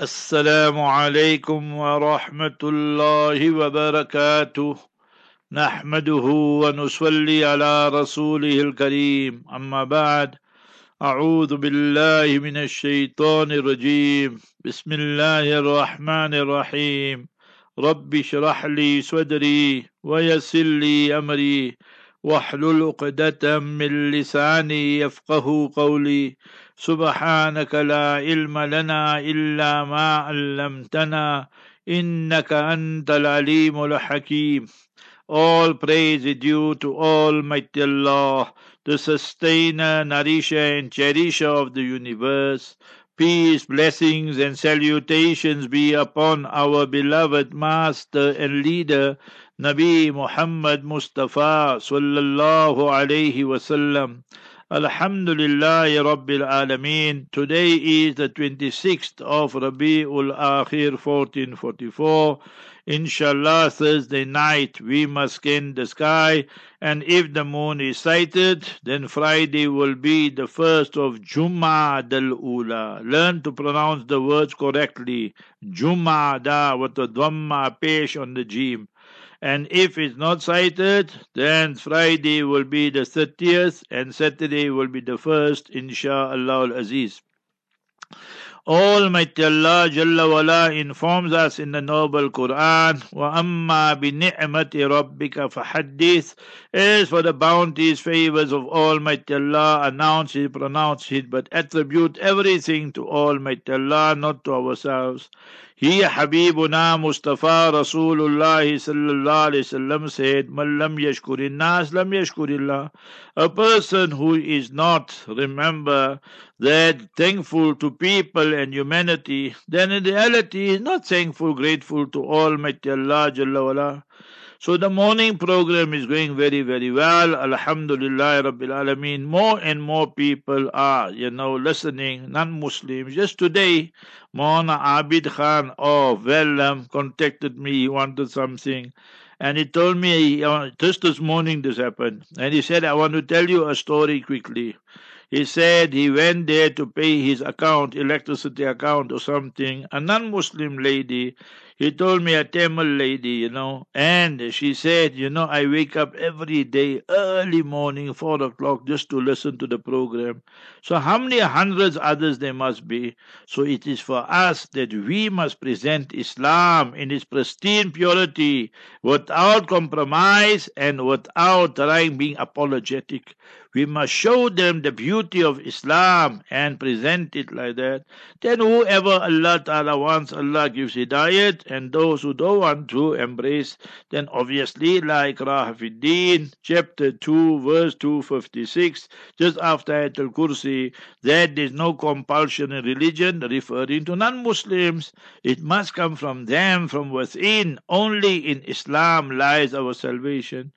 السلام عليكم ورحمة الله وبركاته. نحمده ونصلي على رسوله الكريم. أما بعد أعوذ بالله من الشيطان الرجيم. بسم الله الرحمن الرحيم. رب اشرح لي صدري ويسر لي أمري. واحلل عقدة من لساني يفقه قولي سبحانك لا علم لنا إلا ما علمتنا إنك أنت العليم الحكيم All praise is due to Almighty Allah, the sustainer, nourisher and cherisher of the universe. Peace, blessings and salutations be upon our beloved master and leader, Nabi Muhammad Mustafa sallallahu alayhi wasallam. Alhamdulillah Rabbil Alameen. Today is the 26th of Rabi'ul Akhir 1444. Inshallah, Thursday night we must scan the sky, and if the moon is sighted, then Friday will be the first of Jum'ah ula Learn to pronounce the words correctly. Jum'ada with the Dhamma pesh on the jim. And if it's not sighted, then Friday will be the 30th and Saturday will be the first, inshallah al-Aziz. Almighty Allah Jalla wala informs us in the noble Quran, وَأَمَّا بِنِعْمَةِ رَبِّكَ فَحَدِّثْ As for the bounties, favors of Almighty Allah, announce it, pronounce it, but attribute everything to Almighty Allah, not to ourselves. He Habibuna Mustafa Rasulullah sallallahu alayhi wasallam said, Man lam yashkurin nas lam yashkurillah. A person who is not, remember, that thankful to people and humanity, then in reality is not thankful, grateful to Almighty Allah Jalla. So the morning program is going very, very well. Alhamdulillah Rabbil Alameen. More and more people are, you know, listening, non-Muslims. Just today, Mona Abid Khan oh, of Wellam um, contacted me. He wanted something. And he told me, uh, just this morning this happened. And he said, I want to tell you a story quickly. He said he went there to pay his account, electricity account or something. A non-Muslim lady he told me a Tamil lady, you know, and she said, you know, I wake up every day early morning, four o'clock, just to listen to the program. So how many hundreds others there must be? So it is for us that we must present Islam in its pristine purity, without compromise and without trying being apologetic. We must show them the beauty of Islam and present it like that. Then whoever Allah Ta'ala wants, Allah gives hidayat, and those who don't want to embrace, then obviously, like Rahafiddin, chapter 2, verse 256, just after Ayatul Kursi, that there is no compulsion in religion, referring to non Muslims. It must come from them, from within. Only in Islam lies our salvation.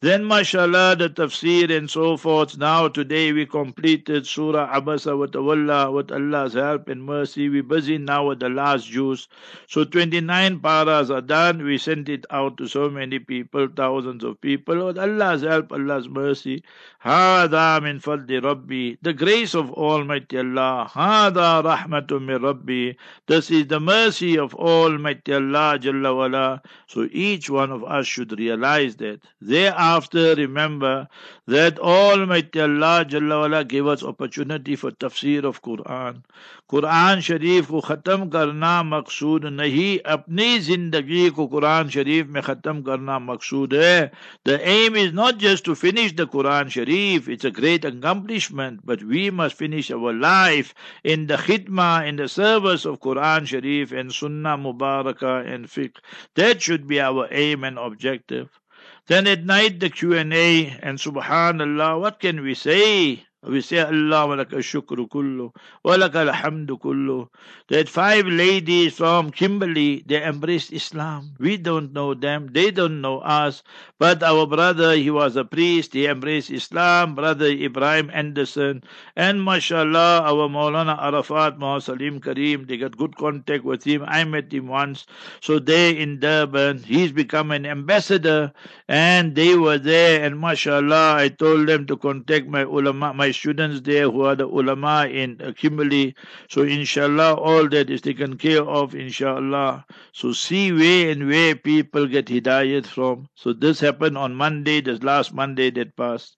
Then, mashallah, the tafsir and so forth. Now, today we completed Surah Abasa wa Tawalla with Allah's help and mercy. We're busy now with the last juz. So, 29 paras are done. We sent it out to so many people, thousands of people. With Allah's help, Allah's mercy. Hada min fadli Rabbi. The grace of Almighty Allah. Hada rahmatum min Rabbi. This is the mercy of Almighty Allah Jalla wala. So, each one of us should realize that. There are after remember that Almighty Allah Jalla wala gave us opportunity for tafsir of Quran. Quran Sharif को ख़त्म करना मकसूद नहीं अपनी जिंदगी को कुरान शरीफ में ख़त्म करना मकसूद है The aim is not just to finish the Quran Sharif, it's a great accomplishment, but we must finish our life in the khidmah, in the service of Quran Sharif and Sunnah Mubarakah and fiqh. That should be our aim and objective. Then at night the Q&A and subhanallah, what can we say? We say Allah wa laka shukru kullu wa laka alhamdu kullu. That five ladies from Kimberley, they embraced Islam. We don't know them, they don't know us. But our brother, he was a priest, he embraced Islam. Brother Ibrahim Anderson. And mashallah, our Maulana Arafat, Muhammad Salim Karim, they got good contact with him. I met him once. So they in Durban, he's become an ambassador. And they were there. And mashallah, I told them to contact my ulama, my my students there who are the ulama in Kimberley. So inshallah, all that is taken care of, inshallah. So see where and where people get hidayat from. So this happened on Monday, this last Monday that passed.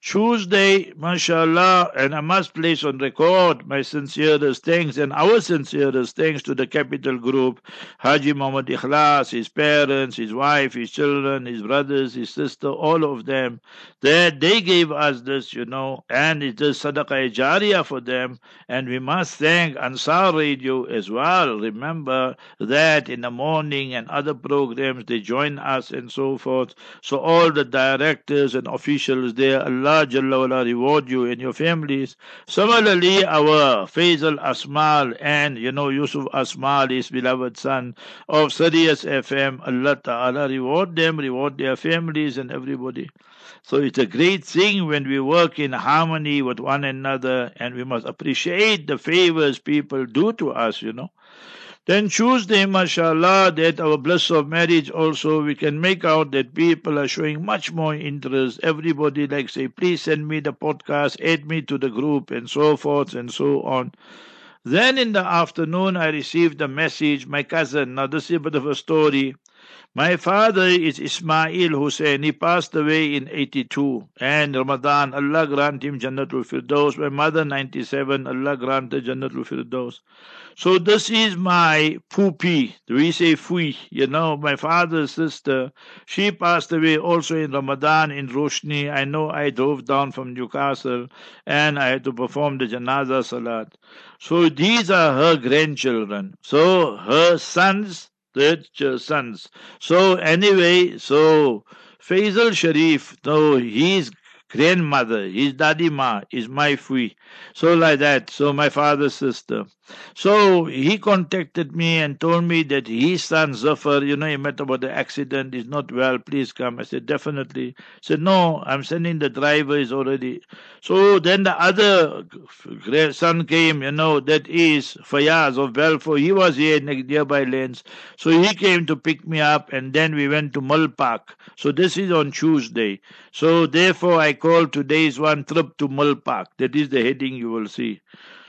Tuesday, mashallah, and I must place on record my sincerest thanks and our sincerest thanks to the Capital Group, Haji Muhammad Ikhlas, his parents, his wife, his children, his brothers, his sister, all of them, that they gave us this, you know, and it is sadaqah jariyah for them, and we must thank Ansar Radio as well. Remember that in the morning and other programs, they join us and so forth. So all the directors and officials there, Allah Allah Jalla wala reward you and your families. Similarly, our Faisal Asmal and, you know, Yusuf Asmal, his beloved son of Sirius FM, Allah Ta'ala reward them, reward their families and everybody. So it's a great thing when we work in harmony with one another and we must appreciate the favors people do to us, you know. Then Tuesday, mashallah, that our bliss of marriage also, we can make out that people are showing much more interest. Everybody like say, please send me the podcast, add me to the group, and so forth and so on. Then in the afternoon, I received a message, my cousin. Now, this is a bit of a story. My father is Ismail Hussein. He passed away in 82. And Ramadan, Allah grant him Jannatul Firdaus. My mother, 97. Allah grant her Jannatul Firdaus. So this is my pupi. We say fui. You know, my father's sister. She passed away also in Ramadan in Roshnee. I know I drove down from Newcastle and I had to perform the janaza salat. So these are her grandchildren. So her sons, the sons. So anyway, so Faisal Sharif, though his grandmother, his daddy ma is my fui. So like that. So my father's sister. So he contacted me and told me that his son Zafar, you know, he met about the accident, is not well, please come. I said, definitely. He said, no, I'm sending the driver, is already. So then the other son came, you know, that is Fayaz of Belfort. He was here in nearby lanes. So he came to pick me up and then we went to Milpark. So this is on Tuesday. So therefore I called today's one trip to Milpark. That is the heading you will see.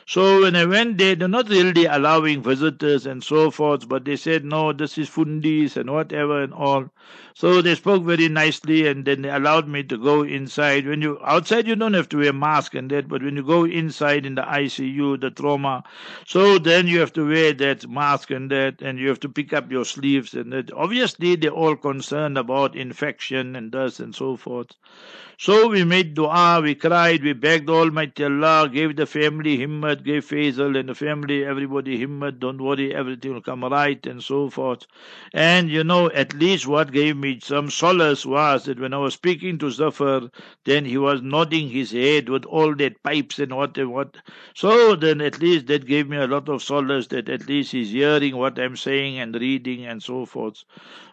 So when I went there, they're not really allowing visitors and so forth, but they said, no, this is fundis and whatever and all. So they spoke very nicely and then they allowed me to go inside. When you outside, you don't have to wear mask and that, but when you go inside in the ICU, the trauma, so then you have to wear that mask and that, and you have to pick up your sleeves and that. Obviously, they're all concerned about infection and this and so forth. So we made dua, we cried, we begged Almighty Allah, gave the family himmat, gave Faisal and the family, everybody himmat, don't worry, everything will come right and so forth. And you know, at least what gave me some solace was that when I was speaking to Zafar, then he was nodding his head with all that pipes and what and what. So then at least that gave me a lot of solace that at least he's hearing what I'm saying and reading and so forth.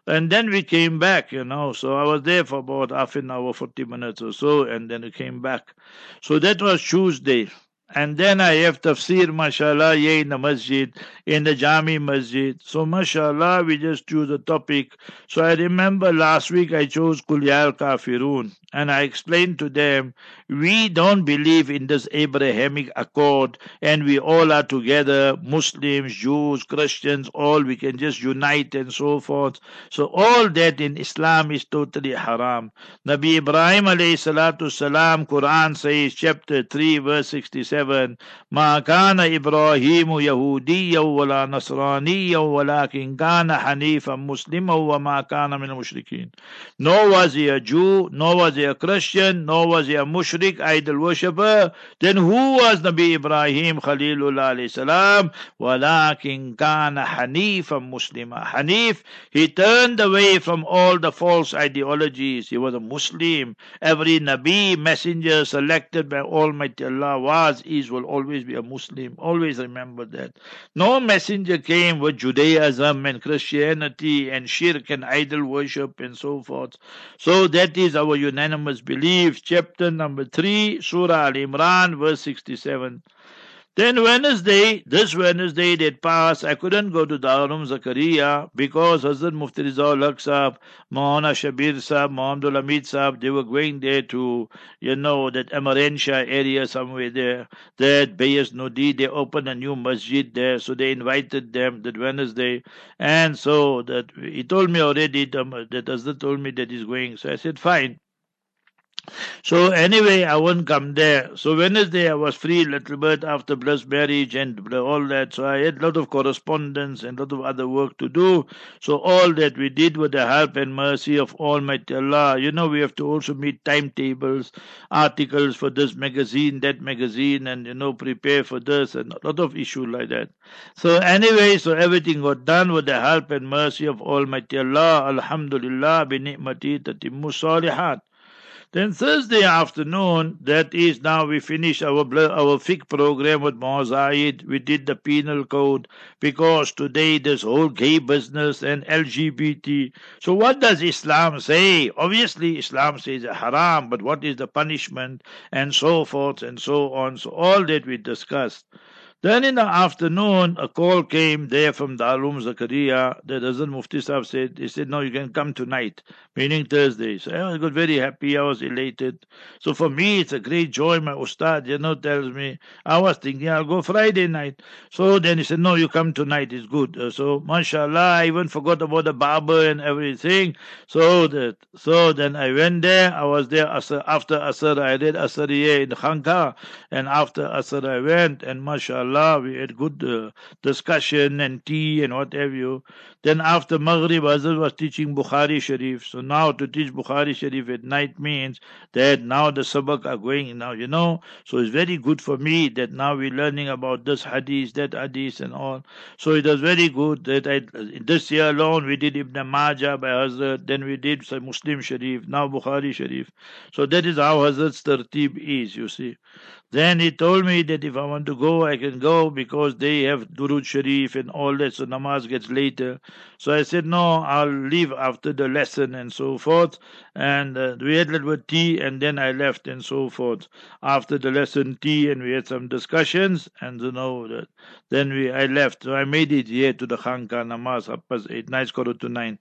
And then we came back, you know. So I was there for about half an hour, 40 minutes or so, and then we came back. So that was Tuesday. And then I have tafsir, mashallah, yeah, in the masjid, in the Jami masjid. So, mashallah, we just choose a topic. So I remember last week I chose Kulyal Kafirun. And I explained to them, we don't believe in this Abrahamic accord and we all are together Muslims, Jews, Christians, all we can just unite and so forth. So, all that in Islam is totally haram. Nabi Ibrahim alayhi salatu salam, Quran says, chapter 3, verse 67, Ma kana Ibrahim Yahudiya wala Nasraniya walakin kana Hanifa Muslima wa ma kana min mushrikeen. Nor was he a Jew, nor was he a Christian, nor was he a Muslim mushrik, idol worshipper, then who was Nabi Ibrahim Khalilullah alayhi salam? وَلَكِنْ كَانَ حَنِيفًا مُسْلِمًا Hanif, he turned away from all the false ideologies. He was a Muslim. Every Nabi, messenger selected by Almighty Allah was, is, will always be a Muslim. Always remember that. No messenger came with Judaism and Christianity and shirk and idol worship and so forth. So that is our unanimous unanimous belief, chapter number 3, Surah Al Imran, verse 67. Then Wednesday, this Wednesday that passed, I couldn't go to Darul umm Zakaria because Hazrat Mufti Rizal Haq Sahab, Maulana Shabir Sahab, Muhammad Hamid Sahab, they were going there to, you know, that Amarentia area somewhere there, that Bayas Nodi, they opened a new masjid there, so they invited them that Wednesday. And so that he told me already, that Hazrat told me that he's going. So I said, fine. So anyway, I won't come there. So Wednesday I was free a little bit after blessed marriage and all that. So I had a lot of correspondence and a lot of other work to do. So all that we did with the help and mercy of Almighty Allah. You know, we have to also meet timetables, articles for this magazine, that magazine, and you know, prepare for this and a lot of issues like that. So anyway, so everything got done with the help and mercy of Almighty Allah. Alhamdulillah, bi ni'mati tatimmu salihat. Then Thursday afternoon, that is now we finish our our fiqh program with Mozaid. We did the penal code because today this whole gay business and LGBT. So what does Islam say? Obviously Islam says haram, but what is the punishment and so forth and so on. So all that we discussed. Then in the afternoon, a call came there from Darul Zakaria. The Hazrat Mufti Sahib said, he said, no, you can come tonight, meaning Thursday. So I got very happy. I was elated. So for me, it's a great joy. My Ustad, you know, tells me, I was thinking I'll go Friday night. So then he said, no, you come tonight. It's good. Uh, so, mashallah, I even forgot about the barber and everything. So that, so then I went there. I was there after Asr. I read Asriye in Khanka. And after Asr, I went and mashallah, Allah, we had good uh, discussion and tea and what have you. Then after Maghrib, Hazrat was teaching Bukhari Sharif. So now to teach Bukhari Sharif at night means that now the sabak are going now, you know. So it's very good for me that now we're learning about this hadith, that hadith and all. So it was very good that I, this year alone we did Ibn Majah by Hazrat, then we did Muslim Sharif, now Bukhari Sharif. So that is how Hazrat's tertib is, you see. Then he told me that if I want to go, I can go because they have Durud Sharif and all that, so namaz gets later. So I said, no, I'll leave after the lesson and so forth. And uh, we had a little tea and then I left and so forth. After the lesson, tea, and we had some discussions and you know, then we I left. So I made it here to the Khanka namaz, up past 8, nice quarter to 9.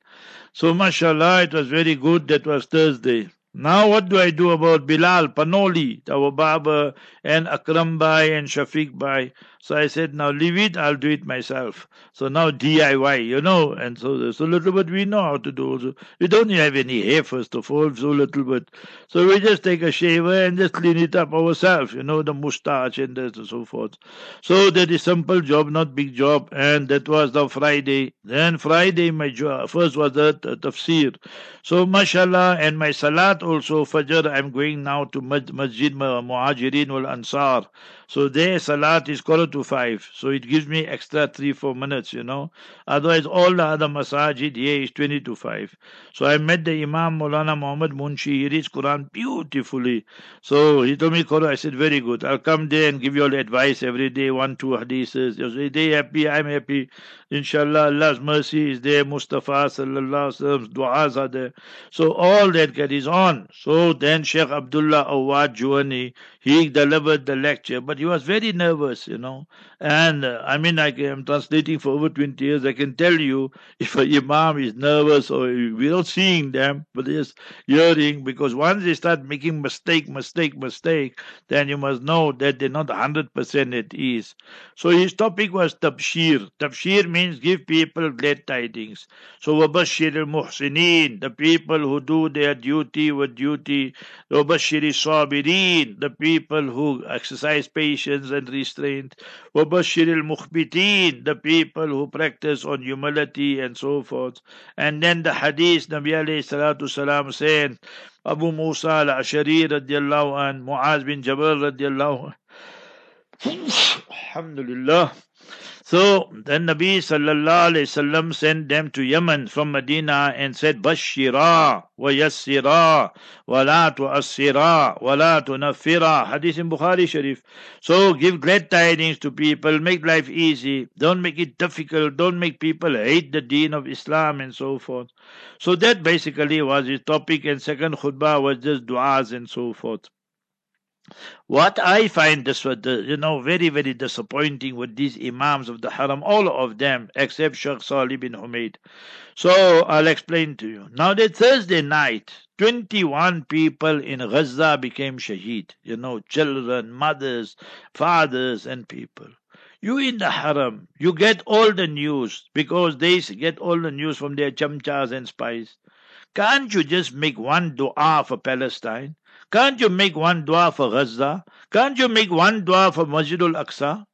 So mashallah, it was very good. That was Thursday. Now what do I do about Bilal Panoli, our and Akram Bhai and Shafiq Bhai? So I said, now leave it, I'll do it myself. So now DIY, you know, and so so little bit we know how to do. Also. We don't have any hair first of all, so little bit. So we just take a shaver and just clean it up ourselves, you know, the mustache and that and so forth. So that is simple job, not big job, and that was the Friday. Then Friday my job first was the tafsir. So mashallah and my salat also Fajr I'm going now to Masjid Muhajirin wal Ansar. So there salat is quarter to five. So it gives me extra three, four minutes, you know. Otherwise all the other masajid here is twenty to five. So I met the Imam Maulana Muhammad Munshi. He reads Quran beautifully. So he told me Quran. I said, very good. I'll come there and give you all the advice every day, one, two hadiths. So they happy, I'm happy. Inshallah, Allah's mercy is there. Mustafa sallallahu alaihi wasallam's du'as are there. So all that carries on. So then Sheikh Abdullah Awad Juani, he delivered the lecture, but he was very nervous, you know. And uh, I mean, I am translating for over 20 years. I can tell you if an imam is nervous or we're not seeing them, but just hearing, because once they start making mistake, mistake, mistake, then you must know that they're not 100% at ease. So his topic was tabshir. Tabshir means give people glad tidings. So wabashir al-muhsinin, the people who do their duty with duty. Wabashir sabirin, the people who exercise patience and restraint. وَبَشِّرِ الْمُخْبِتِينَ The people who practice on humility and so forth. And then the hadith, Nabi alayhi salatu salam saying, Abu Musa al-Ashari radiallahu an, Muaz bin Jabal radiallahu an. Alhamdulillah. So then Nabi sallallahu alayhi sent them to Yemen from Medina and said, Bashira wa yassira wa la tu'assira wa la tunaffira. Hadith in Bukhari Sharif. So give glad tidings to people, make life easy, don't make it difficult, don't make people hate the deen of Islam and so forth. So that basically was his topic and second khutbah was just du'as and so forth. What I find this you know very very disappointing with these imams of the haram, all of them except Sheikh Salih bin Humaid. So I'll explain to you. Now that Thursday night, 21 people in Gaza became shaheed. You know, children, mothers, fathers, and people. You in the haram, you get all the news because they get all the news from their chamchas and spies. Can't you just make one dua for Palestine? Can't you make one dua for Gaza? Can't you make one dua for Masjidul Aqsa?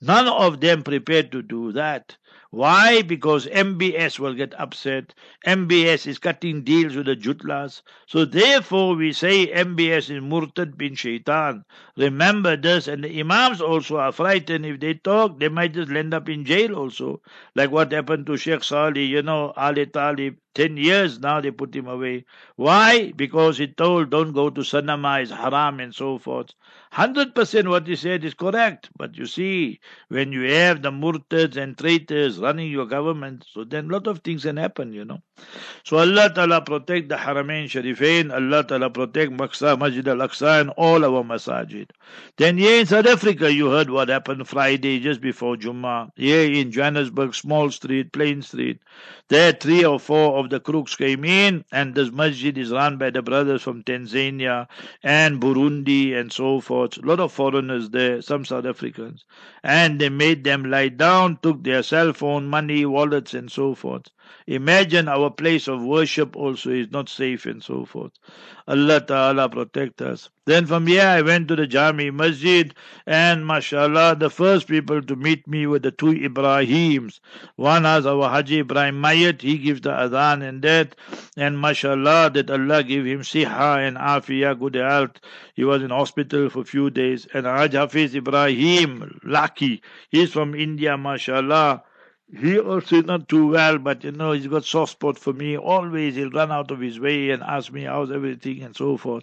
None of them prepared to do that. Why? Because MBS will get upset. MBS is cutting deals with the Jutlas. So therefore we say MBS is Murtad bin Shaitan. Remember this and the Imams also are frightened. If they talk, they might just end up in jail also. Like what happened to Sheikh Salih, you know, Ali Talib. Ten years now they put him away. Why? Because he told don't go to Sanama, it's haram and so forth. Hundred percent what he said is correct. But you see, when you have the murtads and traitors running your government, so then a lot of things can happen, you know. So Allah Ta'ala protect the Haramain Sharifain, Allah Ta'ala protect Maqsa, Masjid al-Aqsa and all our masajid. Then here in South Africa, you heard what happened Friday just before Jummah. Here in Johannesburg, Small Street, Plain Street, there three or four of the crooks came in and this masjid is run by the brothers from Tanzania and Burundi and so forth. A lot of foreigners there, some South Africans. And they made them lie down, took their cell phone, money, wallets and so forth. Imagine our place of worship also is not safe and so forth. Allah Ta'ala protect us. Then from here I went to the Jami Masjid and mashallah the first people to meet me were the two Ibrahims. One was our Haji Ibrahim Mayat, he gives the adhan and that and mashallah that Allah give him siha and afiyah, good health. He was in hospital for few days. And Haj Hafiz Ibrahim, lucky, he's from India, mashallah. He also is not too well, but you know, he's got soft spot for me. Always he'll run out of his way and ask me how's everything and so forth.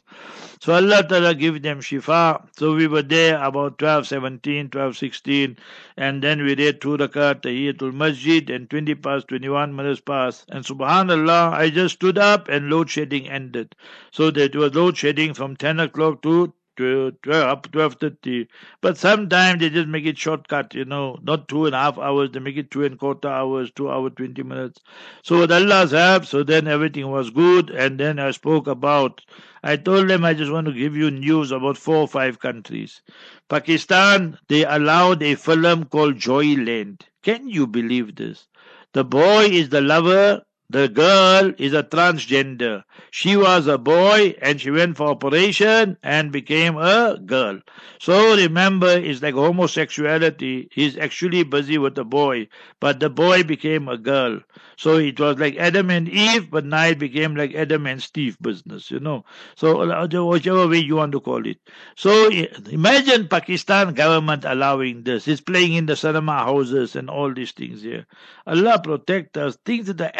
So Allah Ta'ala give them shifa. So we were there about 12, 17, 12, 16, and then we did two rakat, Tahiyatul Masjid, and 20 past 21 minutes past. And subhanallah, I just stood up and load shedding ended. So that was load shedding from 10 o'clock to 12, 12, up 12.30. But sometimes they just make it shortcut, you know, not two and a half hours, they make it two and a quarter hours, two hour, 20 minutes. So with Allah's help, so then everything was good. And then I spoke about, I told them I just want to give you news about four or five countries. Pakistan, they allowed a film called Joyland. Can you believe this? The boy is the lover the girl is a transgender. She was a boy and she went for operation and became a girl. So remember, it's like homosexuality. He's actually busy with the boy, but the boy became a girl. So it was like Adam and Eve, but now it became like Adam and Steve business, you know. So whichever way you want to call it. So imagine Pakistan government allowing this. It's playing in the cinema houses and all these things here. Allah protect us. Things that are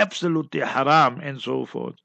absolutely haram and so forth.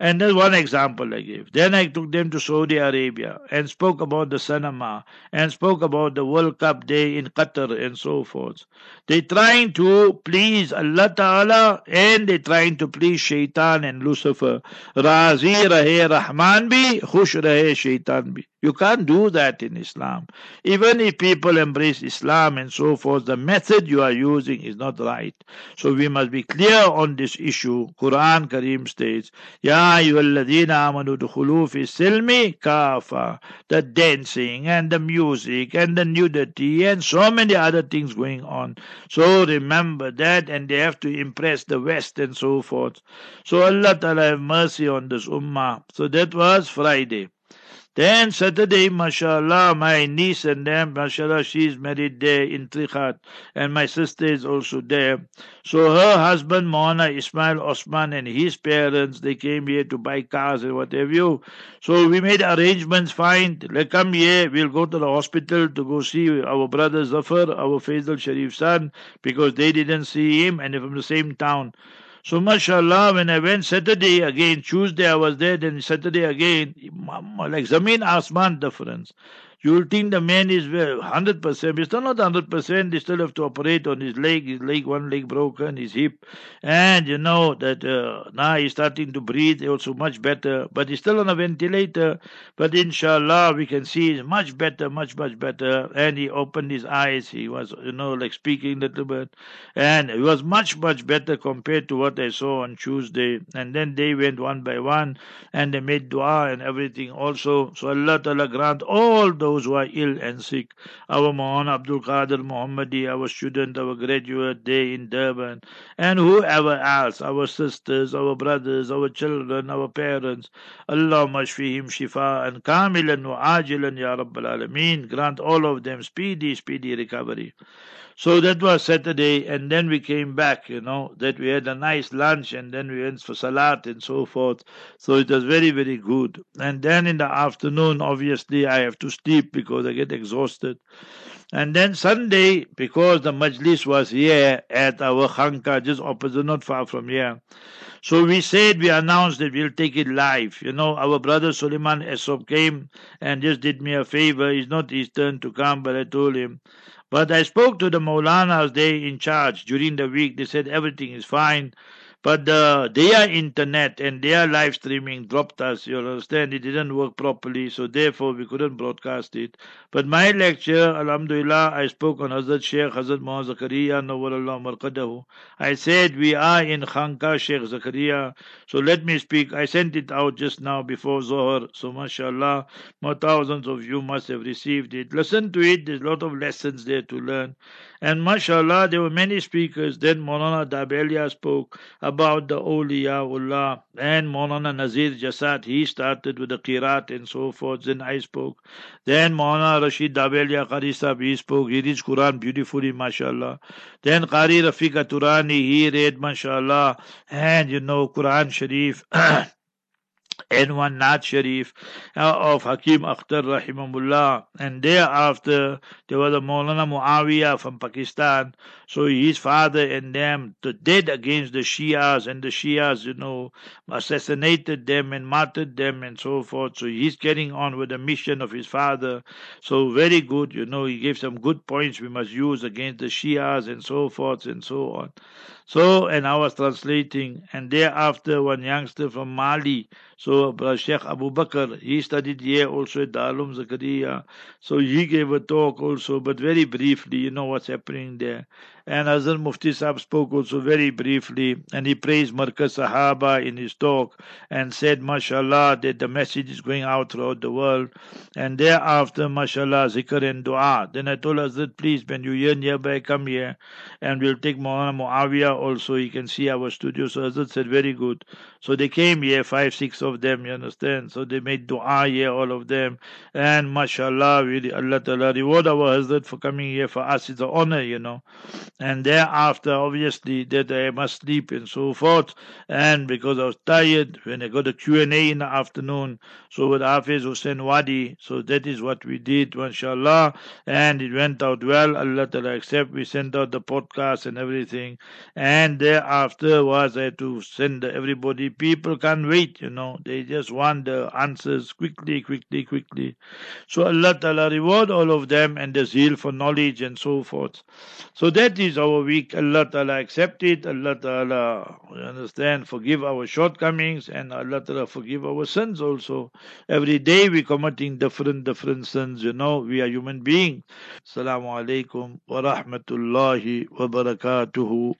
And that's one example I gave. Then I took them to Saudi Arabia and spoke about the cinema and spoke about the World Cup day in Qatar and so forth. They're trying to please Allah Ta'ala and they're trying to please Shaitan and Lucifer. Razi rahe Rahman bi, khush rahe Shaitan bi. You can't do that in Islam. Even if people embrace Islam and so forth, the method you are using is not right. So we must be clear on this issue. Quran Kareem states, Ya ayyuhalladhina amanu dukhulu fi silmi kafa. The dancing and the music and the nudity and so many other things going on. So remember that and they have to impress the West and so forth. So Allah Ta'ala have mercy on this ummah. So that was Friday. Then Saturday, mashallah, my niece and them, mashallah, she's married there in Trichardt, and my sister is also there. So her husband, Mohana Ismail Osman, and his parents, they came here to buy cars and what have you. So we made arrangements, fine. They come here, we'll go to the hospital to go see our brother Zafar, our Faisal Sharif son, because they didn't see him, and they're from the same town. So mashallah, when I went Saturday again, Tuesday I was there, then Saturday again, like Zameen Asman difference. You'll think the man is 100%, he's still not 100%, he still have to operate on his leg, his leg, one leg broken, his hip, and you know that uh, now he's starting to breathe also much better, but he's still on a ventilator, but inshallah we can see he's much better, much, much better, and he opened his eyes, he was, you know, like speaking a little bit, and he was much, much better compared to what I saw on Tuesday, and then they went one by one, and they made dua and everything also, so Allah Ta'ala grant all those who are ill and sick, our Maulana Abdul Qadir Muhammadi, our student, our graduate day in Durban, and whoever else, our sisters, our brothers, our children, our parents, Allah mashfihim shifa and kamilan wa ajilan ya Rabbal Alameen, grant all of them speedy, speedy recovery. So that was Saturday, and then we came back, you know, that we had a nice lunch, and then we went for salat and so forth. So it was very, very good. And then in the afternoon, obviously, I have to sleep because I get exhausted. And then Sunday, because the majlis was here at our khanka, just opposite, not far from here. So we said, we announced that we'll take it live. You know, our brother Suleiman Esop came and just did me a favor. It's not his turn to come, but I told him, but I spoke to the Maulanas, they in charge during the week. They said everything is fine. But uh, their internet and their live streaming dropped us, you understand? It didn't work properly, so therefore we couldn't broadcast it. But my lecture, Alhamdulillah, I spoke on Hazrat Sheikh Hazrat Muhammad Zakaria, I said we are in Khanka Sheikh Zakaria, so let me speak. I sent it out just now before Zohar, so mashallah, more thousands of you must have received it. Listen to it, there's a lot of lessons there to learn. And mashallah, there were many speakers. Then Maulana Dabelia spoke about the awliyaullah. And Maulana Nazir Jasad, he started with the Qirat and so forth. Then I spoke. Then Maulana Rashid Dabelia Qari he spoke. He reads Quran beautifully, mashallah. Then Qari Rafiqa Turani, he read, mashallah. And you know, Quran Sharif. and one Naat Sharif uh, of Hakim Akhtar Rahimahullah. And thereafter, there was a Maulana Muawiyah from Pakistan. So his father and them dead against the Shias, and the Shias, you know, assassinated them and martyred them and so forth. So he's getting on with the mission of his father. So very good, you know, he gave some good points we must use against the Shias and so forth and so on. So, and I was translating, and thereafter one youngster from Mali, so uh, Sheikh Abu Bakr, he studied here also at Darul Zakaria. So he gave a talk also, but very briefly, you know what's happening there. And Hazrat Mufti Sahib spoke also very briefly, and he praised Markaz Sahaba in his talk and said, MashaAllah, that the message is going out throughout the world. And thereafter, MashaAllah, zikr and dua. Then I told Hazrat, please, when you hear nearby, come here, and we'll take Maulana Muawiyah also. You can see our studio. So Hazrat said, very good. So they came here, five, six of them, you understand? So they made dua here, all of them. And MashaAllah, really, Allah Ta'ala reward our Hazrat for coming here. For us, it's an honor, you know and thereafter obviously that I must sleep and so forth. And because I was tired when I got a Q&A in the afternoon so with Hafiz Hussein Wadi. So that is what we did inshallah and it went out well. Allah Ta'ala accept we sent out the podcast and everything. And thereafter was I to send everybody people can't wait you know. They just want the answers quickly quickly quickly. So Allah Ta'ala reward all of them and the zeal for knowledge and so forth. So that is our week. Allah Ta'ala accept it. Allah Ta'ala, understand, forgive our shortcomings and Allah Ta'ala forgive our sins also. Every day we committing different, different sins. You know, we are human beings. Assalamu alaikum wa rahmatullahi wa barakatuhu.